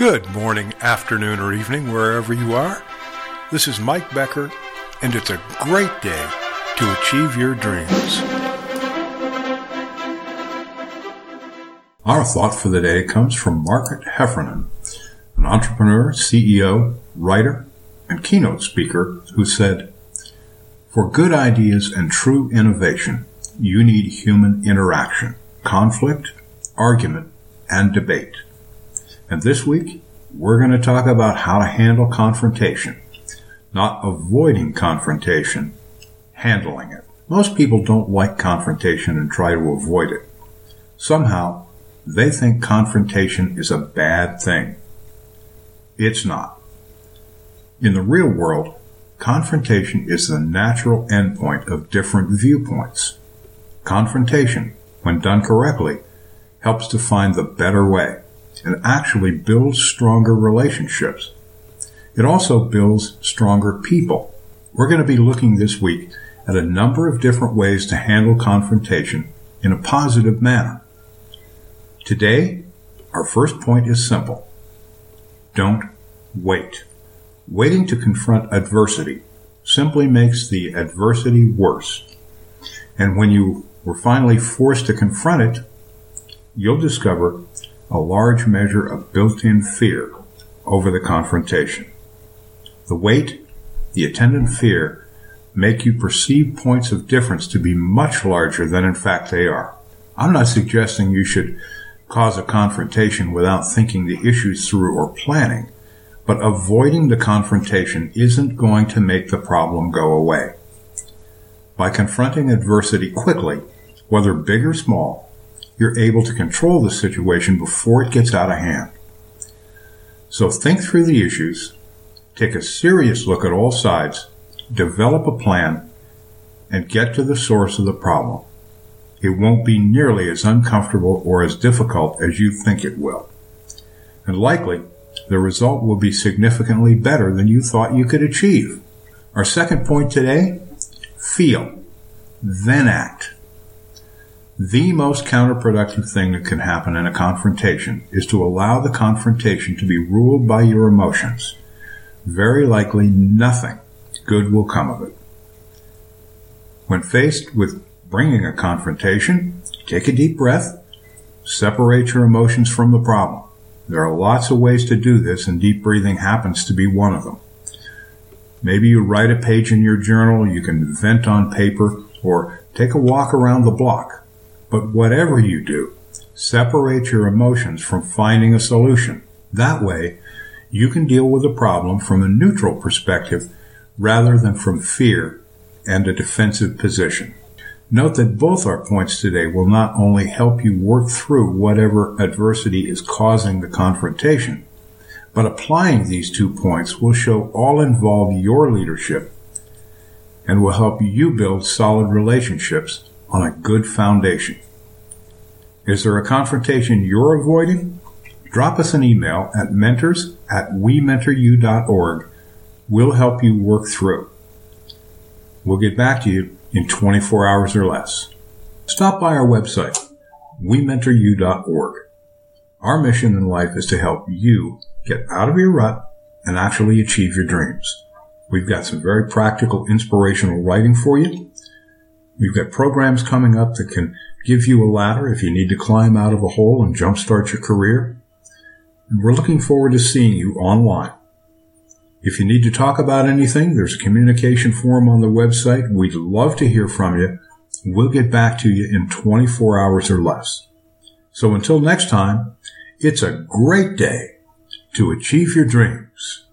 Good morning, afternoon, or evening, wherever you are. This is Mike Becker, and it's a great day to achieve your dreams. Our thought for the day comes from Margaret Heffernan, an entrepreneur, CEO, writer, and keynote speaker who said, For good ideas and true innovation, you need human interaction, conflict, argument, and debate. And this week, we're going to talk about how to handle confrontation. Not avoiding confrontation, handling it. Most people don't like confrontation and try to avoid it. Somehow, they think confrontation is a bad thing. It's not. In the real world, confrontation is the natural endpoint of different viewpoints. Confrontation, when done correctly, helps to find the better way and actually builds stronger relationships. It also builds stronger people. We're going to be looking this week at a number of different ways to handle confrontation in a positive manner. Today, our first point is simple. Don't wait. Waiting to confront adversity simply makes the adversity worse. And when you were finally forced to confront it, you'll discover a large measure of built-in fear over the confrontation. The weight, the attendant fear, make you perceive points of difference to be much larger than in fact they are. I'm not suggesting you should cause a confrontation without thinking the issues through or planning, but avoiding the confrontation isn't going to make the problem go away. By confronting adversity quickly, whether big or small, you're able to control the situation before it gets out of hand. So think through the issues, take a serious look at all sides, develop a plan, and get to the source of the problem. It won't be nearly as uncomfortable or as difficult as you think it will. And likely, the result will be significantly better than you thought you could achieve. Our second point today, feel, then act. The most counterproductive thing that can happen in a confrontation is to allow the confrontation to be ruled by your emotions. Very likely nothing good will come of it. When faced with bringing a confrontation, take a deep breath, separate your emotions from the problem. There are lots of ways to do this and deep breathing happens to be one of them. Maybe you write a page in your journal, you can vent on paper, or take a walk around the block. But whatever you do, separate your emotions from finding a solution. That way, you can deal with the problem from a neutral perspective rather than from fear and a defensive position. Note that both our points today will not only help you work through whatever adversity is causing the confrontation, but applying these two points will show all involved your leadership and will help you build solid relationships on a good foundation. Is there a confrontation you're avoiding? Drop us an email at mentors at wementoryou.org. We'll help you work through. We'll get back to you in 24 hours or less. Stop by our website, wementoryou.org. Our mission in life is to help you get out of your rut and actually achieve your dreams. We've got some very practical, inspirational writing for you. We've got programs coming up that can give you a ladder if you need to climb out of a hole and jumpstart your career. And we're looking forward to seeing you online. If you need to talk about anything, there's a communication forum on the website. We'd love to hear from you. We'll get back to you in 24 hours or less. So until next time, it's a great day to achieve your dreams.